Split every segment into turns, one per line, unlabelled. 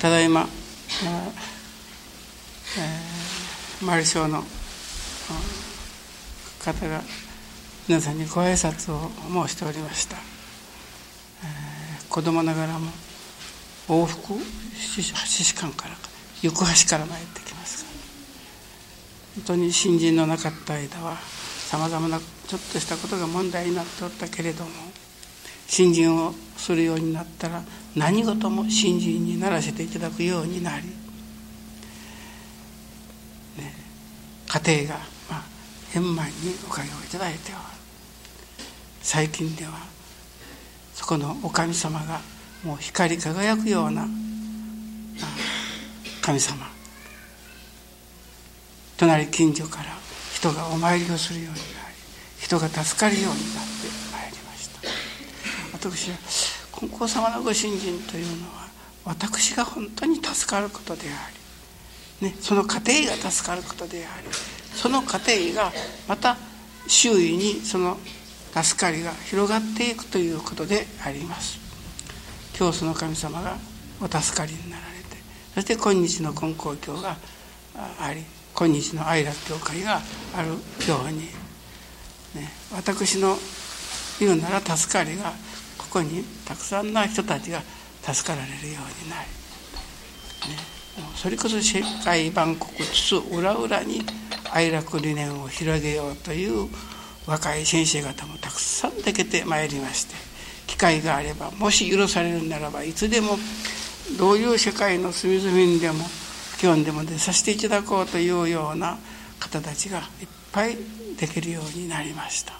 ただいま、えー、マリショーの方が皆さんにご挨拶を申しておりました、えー、子供ながらも往復8時間から行橋から参ってきます本当に新人のなかった間はさまざまなちょっとしたことが問題になっておったけれども新人をするようになったら何事も新人にならせていただくようになり、ね、家庭が、まあ、円満におかげをいただいては最近ではそこのお神様がもう光り輝くような神様。隣近所から人がお参りをするようになり人が助かるようになってまいりました。私は金光様のご信心というのは私が本当に助かることであり、ね、その家庭が助かることでありその家庭がまた周囲にその助かりが広がっていくということであります。教祖の神様がお助かりになられてそして今日の金光教があり今日の愛楽教会があるように、ね、私の言うなら助かりがここにたくさんの人たちが助かられるようになり、ね、それこそ世界万国津裏裏に愛楽理念を広げようという若い先生方もたくさんでけてまいりまして機会があればもし許されるならばいつでもどういう世界の隅々にでも基本でも出させていただこうというような方たちがいっぱいできるようになりました。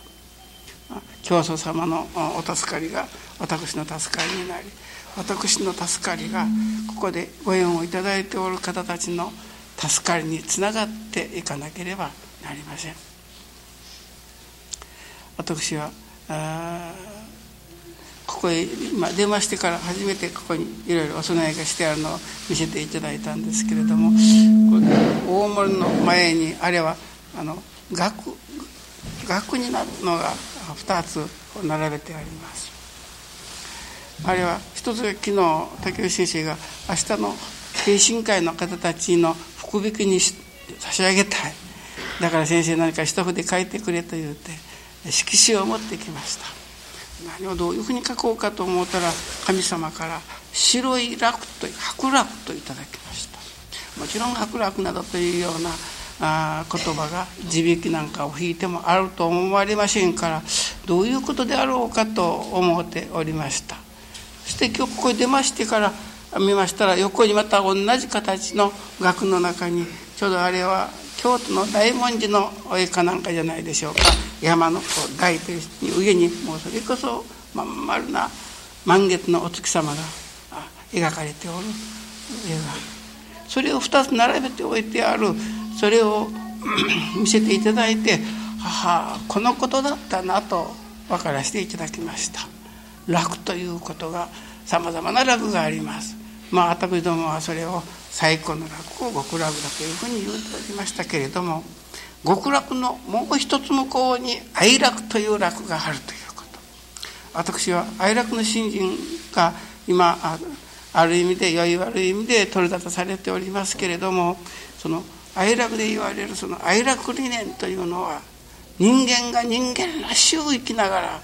教祖様のお助かりが私の助かりになり私の助かりがここでご縁をいただいておる方たちの助かりにつながっていかなければなりません。私はここへ今出ましてから初めてここにいろいろお供えがしてあるのを見せていただいたんですけれども大森の前にあれはあの額額になるのが2つ並べてあります。あれは一つが昨日竹内先生が明日の精神会の方たちの福引きに差し上げたい。だから先生何か一筆書いてくれと言うて色紙を持ってきました。何をどういうふうに書こうかと思ったら神様から白い楽と白楽といただきました。もちろん白楽などというようなあ言葉が地引きなんかを引いてもあると思われませんからどういうことであろうかと思っておりました。そして今日ここに出ましてから見ましたら横にまた同じ形の額の中にちょうどあれは京都の大文字の絵かなんかじゃないでしょうか。山の大という上にもうそれこそまん丸な満月のお月様が描かれておる絵が。それを2つ並べておいてあるそれを 見せていただいて母このことだったなと分からせていただきました。楽ということがさまざまな楽があります。まあ私どもはそれを最高の楽を極楽だというふうに言うておりましたけれども極楽のもう一つ向こうに愛楽という楽があるということ。私は愛楽の信心が今ある意味で良い悪い意味で取り立たされておりますけれどもその愛楽で言われるその愛楽理念というのは人間が人間らしを生きながら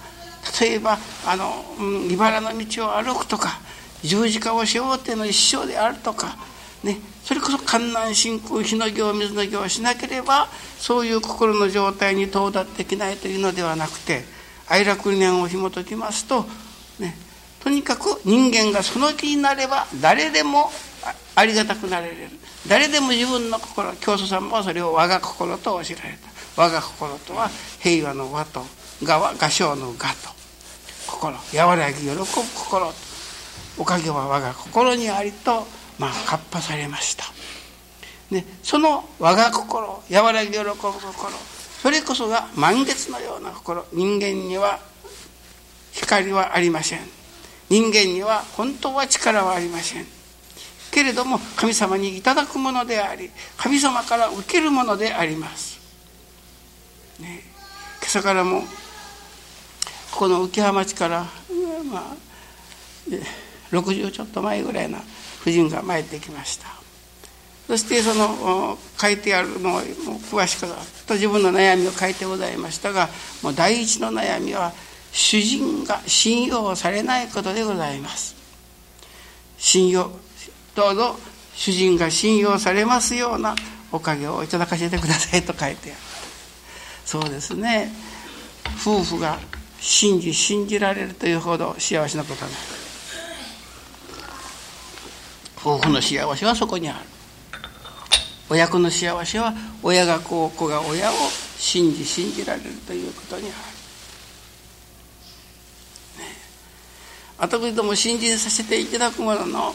例えばあの、うん、茨の道を歩くとか十字架を背負っての一生であるとかねそれこそ観難信仰火の行水の行をしなければそういう心の状態に到達できないというのではなくて愛楽理念を紐解きますと、とにかく人間がその気になれば誰でもありがたくなれる。誰でも自分の心教祖様はそれを我が心と教えられた。我が心とは平和の和と我は画商の我と。心和らぎ喜ぶ心。おかげは我が心にありとまあかっぱされました。でその我が心和らぎ喜ぶ心。それこそが満月のような心。人間には光はありません。人間には本当は力はありません。けれども神様にいただくものであり神様から受けるものであります、ね、今朝からもここの浮浜町からまあ60ちょっと前ぐらいな婦人が参ってきました。そしてその書いてあるのを詳しくと自分の悩みを書いてございましたがもう第一の悩みは主人が信用されないことでございます。信用どうぞ主人が信用されますようなおかげをいただかせてくださいと書いてある。そうですね。夫婦が信じ信じられるというほど幸せなことはない。夫婦の幸せはそこにある。親子の幸せは親が子子が親を信じ信じられるということにある、私ども信じさせていただくものの、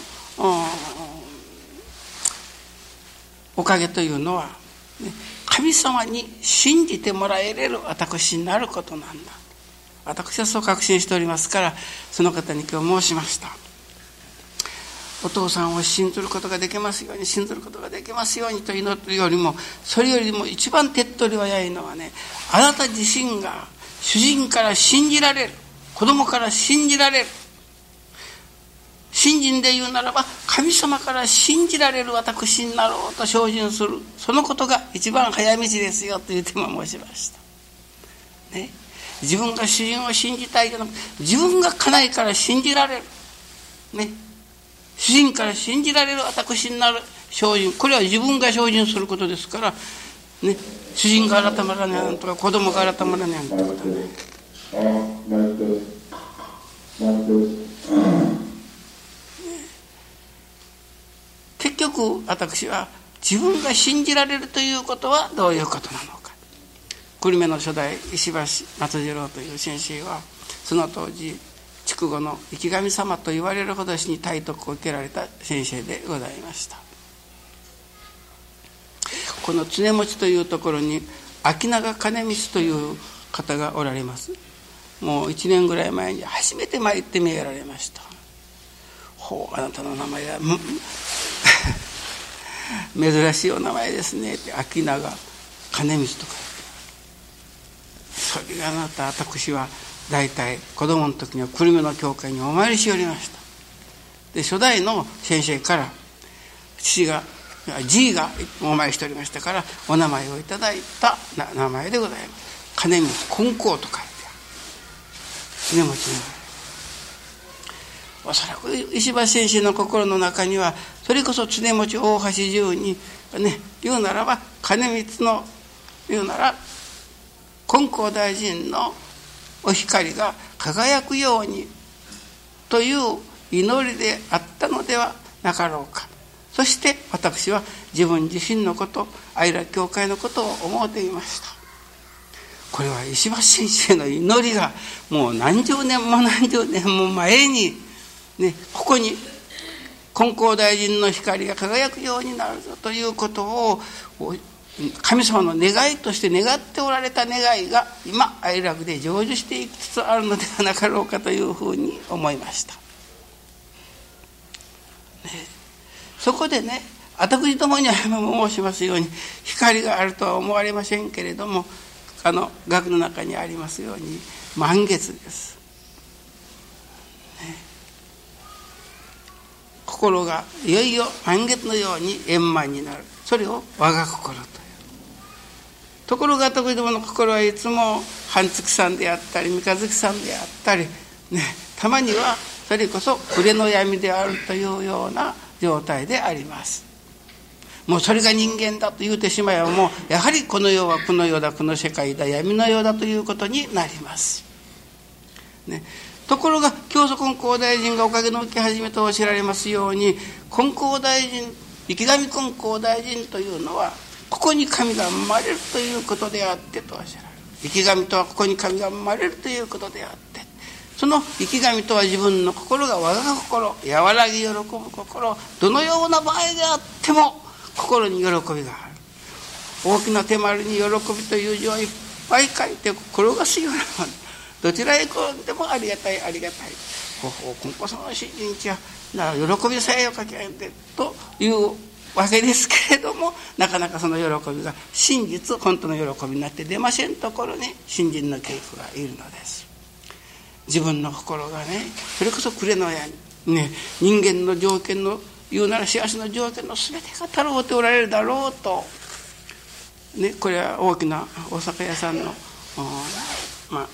おかげというのは、ね、神様に信じてもらえれる私になることなんだ。私はそう確信しておりますからその方に今日申しました。お父さんを信ずることができますように信ずることができますようにと祈るよりもそれよりも一番手っ取り早いのはねあなた自身が主人から信じられる子供から信じられる信心で言うならば神様から信じられる私になろうと精進するそのことが一番早道ですよという手も申しました。ね、自分が主人を信じたいじゃなく自分が家内から信じられる。ね、主人から信じられる私になる精進これは自分が精進することですから、ね、主人が改まらないとか子供が改まらないとかね。結局私は自分が信じられるということはどういうことなのか。久留米の初代石橋松次郎という先生はその当時筑後の生神様と言われるほどしに体徳を受けられた先生でございました。この常持というところに秋永金光という方がおられます。もう1年ぐらい前に初めて参って見えられました。ほうあなたの名前は珍しいお名前ですね。って秋永金光とか。それがあなた私は大体子供の時には久留米の教会にお参りしおりました。で初代の先生から父がじいがお参りしておりましたからお名前をいただいた名前でございます。金光金光と書いてある。常持ちのおそらく石橋先生の心の中にはそれこそ常持大橋十にね言うならば金光の言うなら金光大臣のお光が輝くようにという祈りであったのではなかろうか。そして私は自分自身のこと愛楽教会のことを思っていました。これは石橋先生の祈りがもう何十年も何十年も前にね、ここに金光大臣の光が輝くようになるぞということを神様の願いとして願っておられた願いが今愛楽で成就していきつつあるのではなかろうかというふうに思いました。ね、そこでね私どもには今申しますように光があるとは思われませんけれどもあの学の中にありますように満月です。心がいよいよ満月のように円満になる。それを我が心という。ところが時々の心はいつも半月さんであったり三日月さんであったりねたまにはそれこそ暮れの闇であるというような状態であります。もうそれが人間だと言うてしまえばもうやはりこの世はこの世だこの世界だ闇の世だということになります、ね、ところが教祖金光大臣がおかげの受け始めとお知られますように金光大臣池上金光大臣というのはここに神が生まれるということであってとおっしゃられる。池上とはここに神が生まれるということであって。その生き神とは自分の心が我が心和らぎ喜ぶ心どのような場合であっても心に喜びがある。大きな手丸に喜びという字をいっぱい書いて転がすようなものどちらへ転んでもありがたいありがたい。ほほ金光様の新人地はなら喜びさえをかけあげてというわけですけれどもなかなかその喜びが真実本当の喜びになって出ませんところに新人の稽古がいるのです。自分の心がねそれこそ暮れの親にね人間の条件の言うなら幸せの条件の全てがたろうておられるだろうと、ね、これは大きなお酒屋さんの、まあ、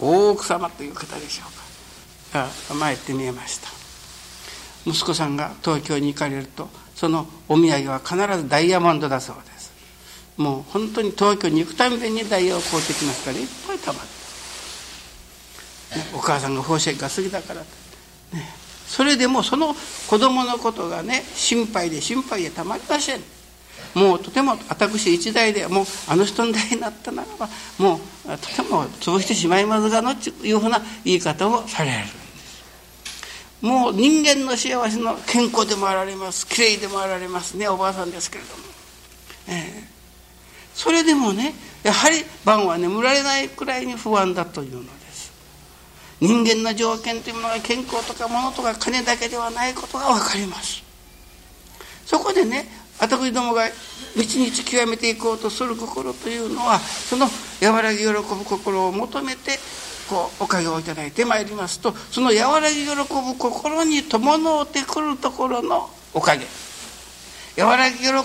大奥様という方でしょうか。が参って見えました。息子さんが東京に行かれるとそのお土産は必ずダイヤモンドだそうです。もう本当に東京に行くたびにダイヤを買うてきますからいっぱいたまる、ね、お母さんが宝石が好きだからねそれでもその子供のことがね心配で心配でたまりません。もうとても私一代でもうあの人の代になったならばもうとても潰してしまいますがのというふうな言い方をされる。んですもう人間の幸せの健康でもあられます。きれいでもあられます。ねおばあさんですけれども、えー、それでもねやはり晩は眠られないくらいに不安だというのです。人間の条件というものが健康とか物とか金だけではないことが分かります。そこでね私どもが道に極めていこうとする心というのはその和らぎ喜ぶ心を求めてこうおかげをいただいてまいりますとその和らぎ喜ぶ心に伴ってくるところのおかげ。和らぎ喜ぶ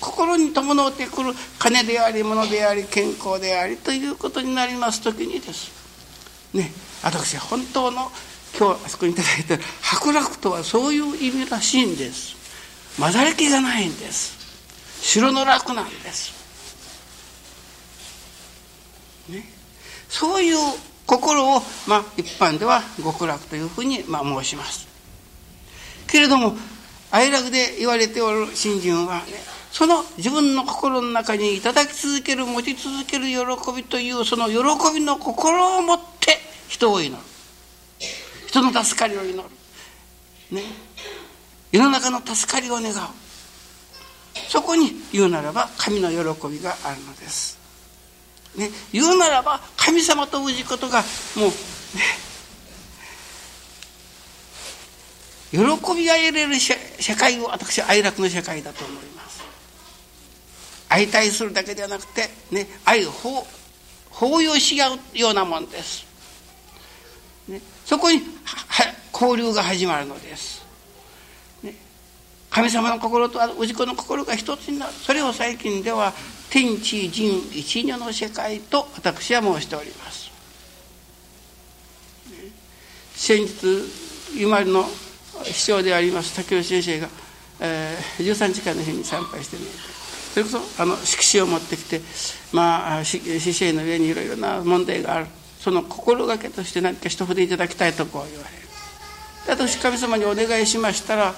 心に伴ってくる金であり物であり健康でありということになります時にです。ね私は本当の今日あそこに頂いた白楽とはそういう意味らしいんです。混ざり気がないんです。城の楽なんです、ね、そういう心を、まあ、一般では極楽というふうに、まあ、申します。けれども哀楽で言われておる信心はねその自分の心の中にいただき続ける持ち続ける喜びというその喜びの心を持って人を祈る。人の助かりを祈る。ね。世の中の助かりを願う。そこに言うならば神の喜びがあるのです。ね、言うならば神様と氏ことがもう、ね、喜びが得れる社会を私は愛楽の社会だと思います。相対するだけではなくて、ね、愛を包容し合うようなもんです、ね、そこに交流が始まるのです、神様の心と氏子の心が一つになる。それを最近では天地人一如の世界と私は申しております。先日今の師匠であります竹吉先生が、えー、13時間の日に参拝してみてそれこそあの色紙を持ってきてまあ死生の上にいろいろな問題がある。その心がけとして何か一筆いただきたいとこう言われる。私神様にお願いしましたら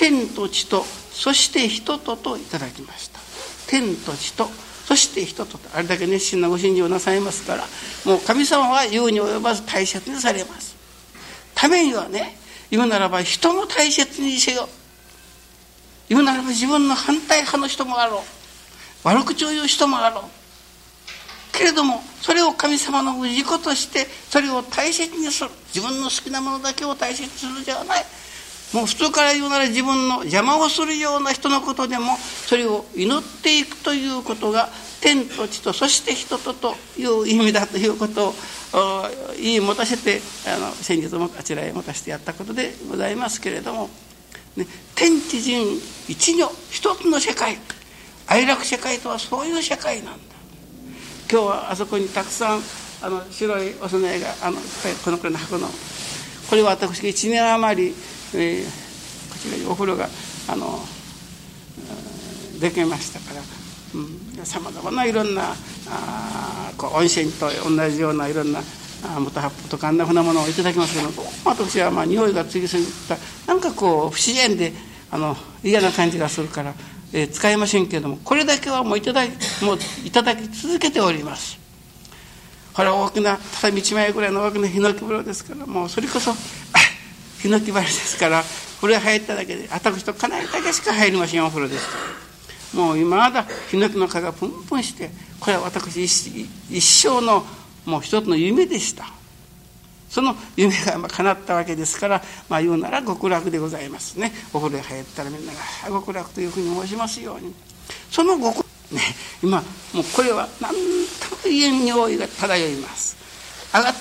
天と地とそして人とといただきました。天と地とそして人ととあれだけ熱心なご信心をなさいますからもう神様は言うに及ばず大切にされます。ためにはね言うならば人も大切にせよ。言うならば自分の反対派の人もあろう。悪口を言う人もあろう。けれどもそれを神様の氏子としてそれを大切にする。自分の好きなものだけを大切にするではない。もう普通から言うなら自分の邪魔をするような人のことでもそれを祈っていくということが天と地とそして人とという意味だということを言い持たせてあの先日もあちらへ持たせてやったことでございますけれども、ね、天地人一如一つの世界愛楽世界とはそういう世界なんだ。今日はあそこにたくさんあの白いお供えがあのこのくらいの箱のこれは私が1年余りえー、こちらにお風呂があのできましたからさまざまないろんなあこう温泉と同じようないろんな元八方とかあんなふうなものをいただきますけど私はまあ匂いがつぎすぎたなんかこう不自然であの嫌な感じがするから、えー、使いませんけれどもこれだけはもういただきもういただき続けております。これは大きな畳1枚ぐらいの大きなヒノキ風呂ですからもうそれこそヒノキ針ですから風呂入っただけで私と家内だけしか入りませんお風呂ですからもう今まだヒノキの蚊がプンプンしてこれは私一生のもう一つの夢でした。その夢がまあ叶ったわけですから、まあ、言うなら極楽でございますね。お風呂に入ったらみんなが極楽というふうに申しますように。その極ね今もうこれは何とも言えん匂いが漂います。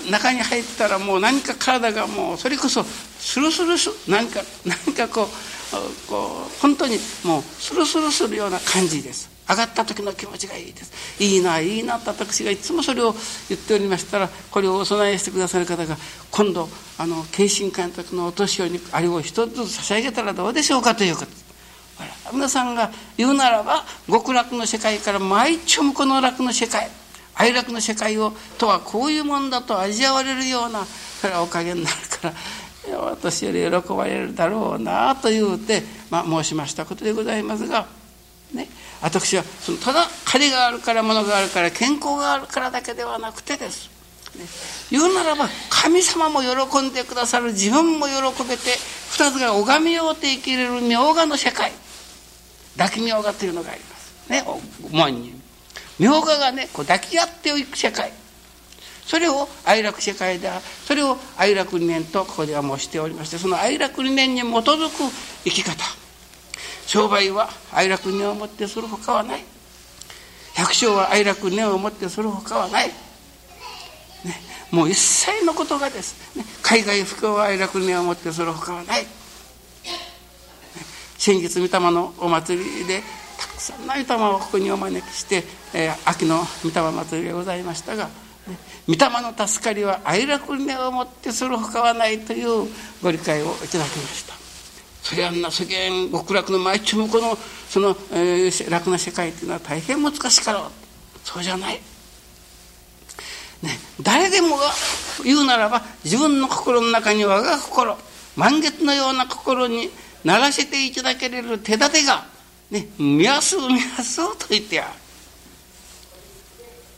中に入ったらもう何か体がもうそれこそスルスルすなんかなんかこうこう本当にもうスルスルするような感じです。上がった時の気持ちがいいです。いいないいなと私がいつもそれを言っておりましたらこれをお供えしてくださる方が今度あの慶心監督のお年寄りにあれを一つずつ差し上げたらどうでしょうかということ。皆さんが言うならば極楽の世界から毎日向こうの楽の世界哀楽の世界をとはこういうもんだと味わわれるようなそれはおかげになるから私より喜ばれるだろうなと言うて、まあ、申しましたことでございますが、ね、私はそのただ金があるから物があるから健康があるからだけではなくてです、ね、言うならば神様も喜んでくださる自分も喜べて二つが拝みようて生きれる明画の世界抱き明画というのがあります。ね門に。明画がねこう抱き合っていく世界それを愛楽世界でそれを愛楽理念とここでは申しておりましてその愛楽理念に基づく生き方。商売は愛楽念をもってするほかはない。百姓は愛楽念をもってするほかはない、ね、もう一切のことがです、ね、海外不況は愛楽念をもってするほかはない、先日御霊のお祭りでたくさんの御霊をここにお招きして、えー、秋の御霊祭りでございましたが、御霊の助かりは愛楽念をもってするほかはないというご理解をいただきました。それあんな世間極楽の毎日向こうのその、えー、楽な世界というのは大変難しかろう。そうじゃない、ね、誰でもが言うならば自分の心の中に我が心満月のような心にならせていただけれる手立てがね見やすう見やすうと言ってや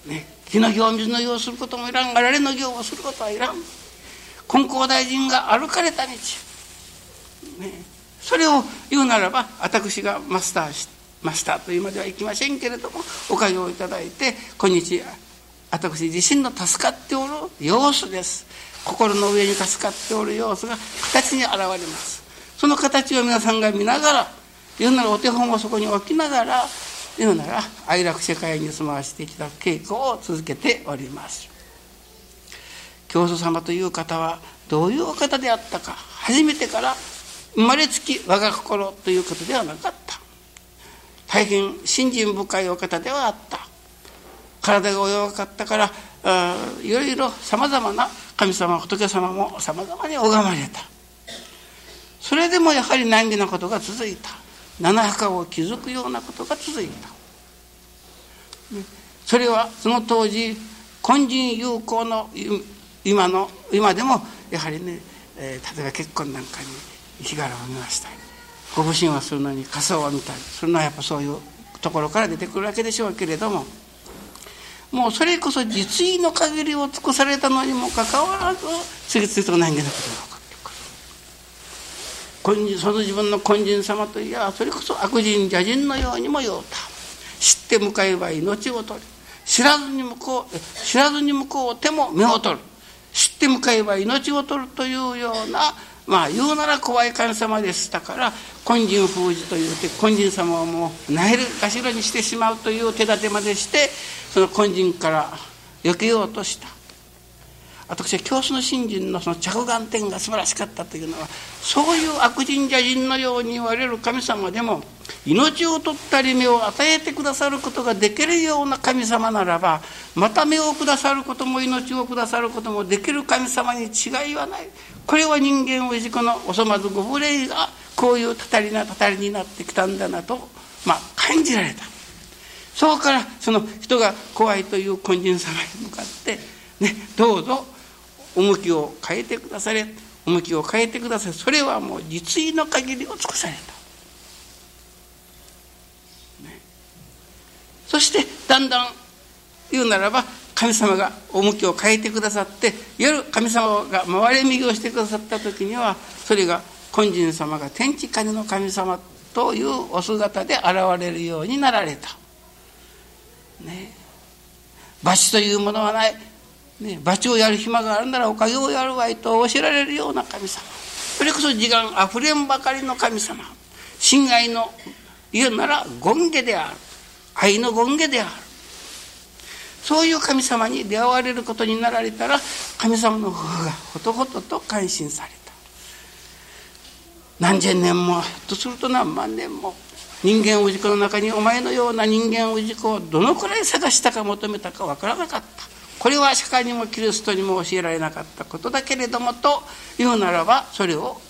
る。ね木の行水の行をすることもいらんあられの行をすることはいらん。金光大臣が歩かれた道。ね。それを言うならば私がマスターしマスターというまではいきませんけれどもおかげをいただいて今日私自身の助かっておる様子です。心の上に助かっておる様子が形に現れます。その形を皆さんが見ながら言うならお手本をそこに置きながら言うなら愛楽世界に住まわせていただく稽古を続けております。教祖様という方はどういうお方であったか初めてから生まれつき我が心ということではなかった。大変信心深いお方ではあった。体が弱かったからいろいろさまざまな神様仏様もさまざまに拝まれた。それでもやはり難儀なことが続いた。七墓を築くようなことが続いた。それはその当時根人友好の今の今でもやはりね、えー、例えば結婚なんかに日柄を見ましたりご不審をするのに仮装を見たりするのはやっぱそういうところから出てくるわけでしょうけれどももうそれこそ実意の限りを尽くされたのにもかかわらず次々と難儀なことがその自分の根人様といやそれこそ悪人邪人のようにも言うた。知って向かえば命を取る。知らずに向こう知らずに向こうても目を取る。知って向かえば命を取るというようなまあ言うなら怖い神様でしたから根人封じというて根人様をもうなえる頭にしてしまうという手立てまでしてその根人から避けようとした。私は教祖の信心のその着眼点が素晴らしかったというのはそういう悪人邪人のように言われる神様でも命を取ったり目を与えてくださることができるような神様ならばまた目をくださることも命をくださることもできる神様に違いはない。これは人間氏子のおそまずご無礼がこういうたたりなたたりになってきたんだなと、まあ、感じられた。そこからその人が怖いという根人様に向かってねどうぞ向を変えてくだされ。向きを変えてくださいそれはもう実意の限りを尽くされた。そしてだんだん言うならば神様がお向きを変えてくださって夜神様が回れ右をしてくださった時にはそれが根人様が天地金の神様というお姿で現れるようになられた。ね。罰というものはない。ね、罰をやる暇があるならおかげをやるわいと教えられるような神様。それこそ時間あふれんばかりの神様。親愛の言うなら権下である。愛の権下であるそういう神様に出会われることになられたら神様の方がほとほとと感心された何千年もひょっとすると何万年も人間氏子の中にお前のような人間氏子をどのくらい探したか求めたかわからなかったこれは釈迦にもキリストにも教えられなかったことだけれどもというならばそれを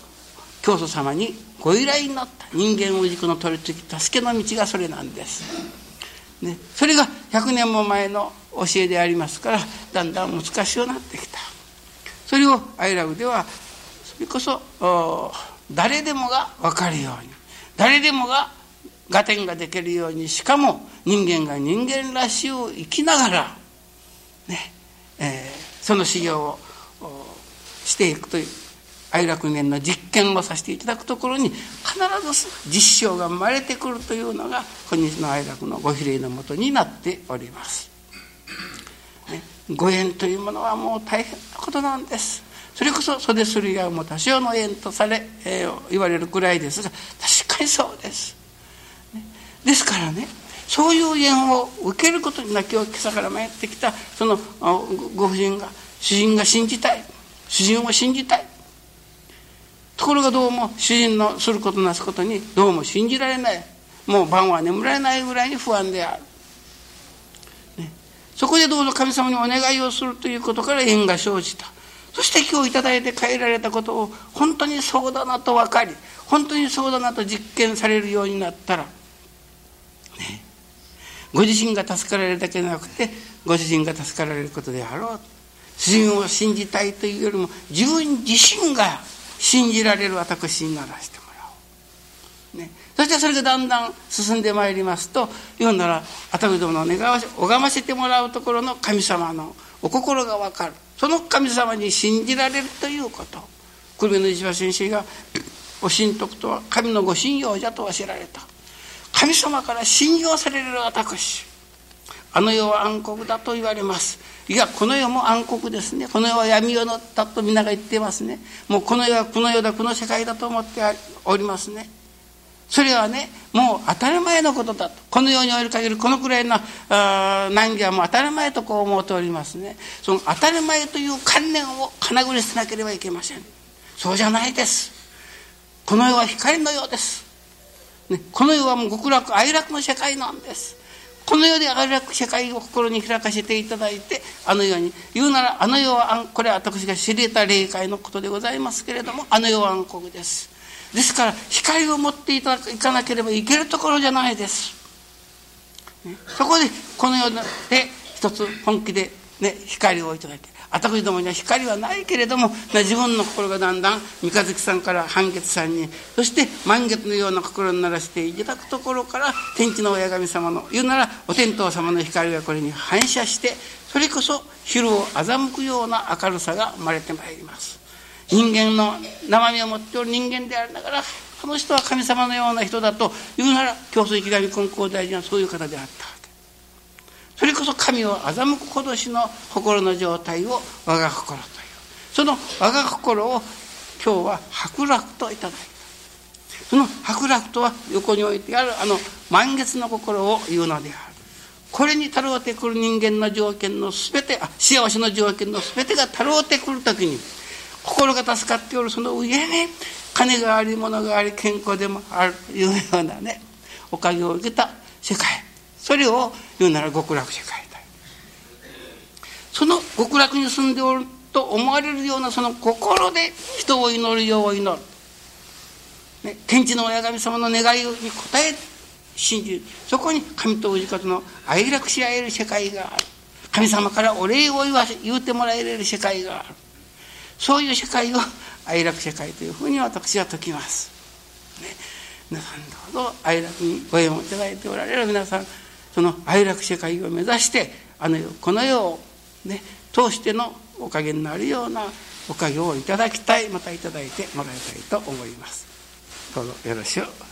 教祖様にご依頼になった人間氏子の取り次ぎ助けの道がそれなんです。ね、それが100年も前の教えでありますからだんだん難しくなってきたそれを「アイラブ」ではそれこそ誰でもが分かるように誰でもが合点ができるようにしかも人間が人間らしいを生きながら、ねえー、その修行をしていくという愛楽年の実験をさせていただくところに必ず実証が生まれてくるというのが今日の愛楽のご比例のもとになっております。ね、ご縁というものはもう大変なことなんです。それこそ袖すり合うも多少の縁とされ、えー、言われるくらいですが確かにそうです。ね、ですからねそういう縁を受けることに泣きを今朝から参ってきたそのご婦人が主人が信じたい。主人を信じたい。ところがどうも主人のすることなすことにどうも信じられない。もう晩は眠れないぐらいに不安である、ね、そこでどうぞ神様にお願いをするということから縁が生じた。そして今日頂いて変えられたことを本当にそうだなと分かり本当にそうだなと実験されるようになったら、ね、ご自身が助かられるだけでなくてご主人が助かられることであろう。主人を信じたいというよりも自分自身が信じられる私にならしてもらおう。ね、そしてそれがだんだん進んでまいりますと言うなら熱海殿の願わし拝ませてもらうところの神様のお心が分かる。その神様に信じられるということ。久留米の石破先生がお神徳とは神のご信用じゃと教えられた。神様から信用される私。あの世は暗黒だと言われます。いやこの世も暗黒ですね。この世は闇夜だと皆が言ってますね。もうこの世はこの世だこの世界だと思っておりますね。それはねもう当たり前のことだと。この世におる限りこのくらいの難儀はもう当たり前とこう思っておりますね。その当たり前という観念を金繰りしなければいけません。そうじゃないです。この世は光のようです、ね、この世はもう極楽哀楽の世界なんです。この世である世界を心に開かせていただいてあの世に言うならあの世はこれは私が知れた霊界のことでございますけれどもあの世は暗黒です。ですから光を持っていただかなければいけるところじゃないです、ね、そこでこの世で一つ本気で、ね、光をいただいて私どもには光はないけれども自分の心がだんだん三日月さんから半月さんにそして満月のような心にならせていただくところから天地の親神様の言うならお天道様の光がこれに反射してそれこそ昼を欺くような明るさが生まれてまいります。人間の生身を持っておる人間でありながらこの人は神様のような人だと言うなら教祖池上金光大臣はそういう方であった。それこそ神を欺くことしの心の状態を我が心というその我が心を今日は白楽といただいた。その白楽とは横に置いてあるあの満月の心を言うのである。これにたろうてくる。人間の条件の全てあ幸せの条件の全てがたろうてくる時に心が助かっておるその上に金があり物があり健康でもあるというようなねおかげを受けた世界。それを言うなら極楽世界だその極楽に住んでおると思われるようなその心で人を祈るよう祈る、ね、天地の親神様の願いに応え信じるそこに神と氏方の愛楽し合える世界がある。神様からお礼を言わせ言うてもらえる世界がある。そういう世界を愛楽世界というふうに私は説きます、ね、皆さんどうぞ愛楽にご縁をいただいておられる皆さんその愛楽世界を目指してあのこの世をね通してのおかげになるようなおかげをいただきたいまたいただいてもらいたいと思います。どうぞよろしく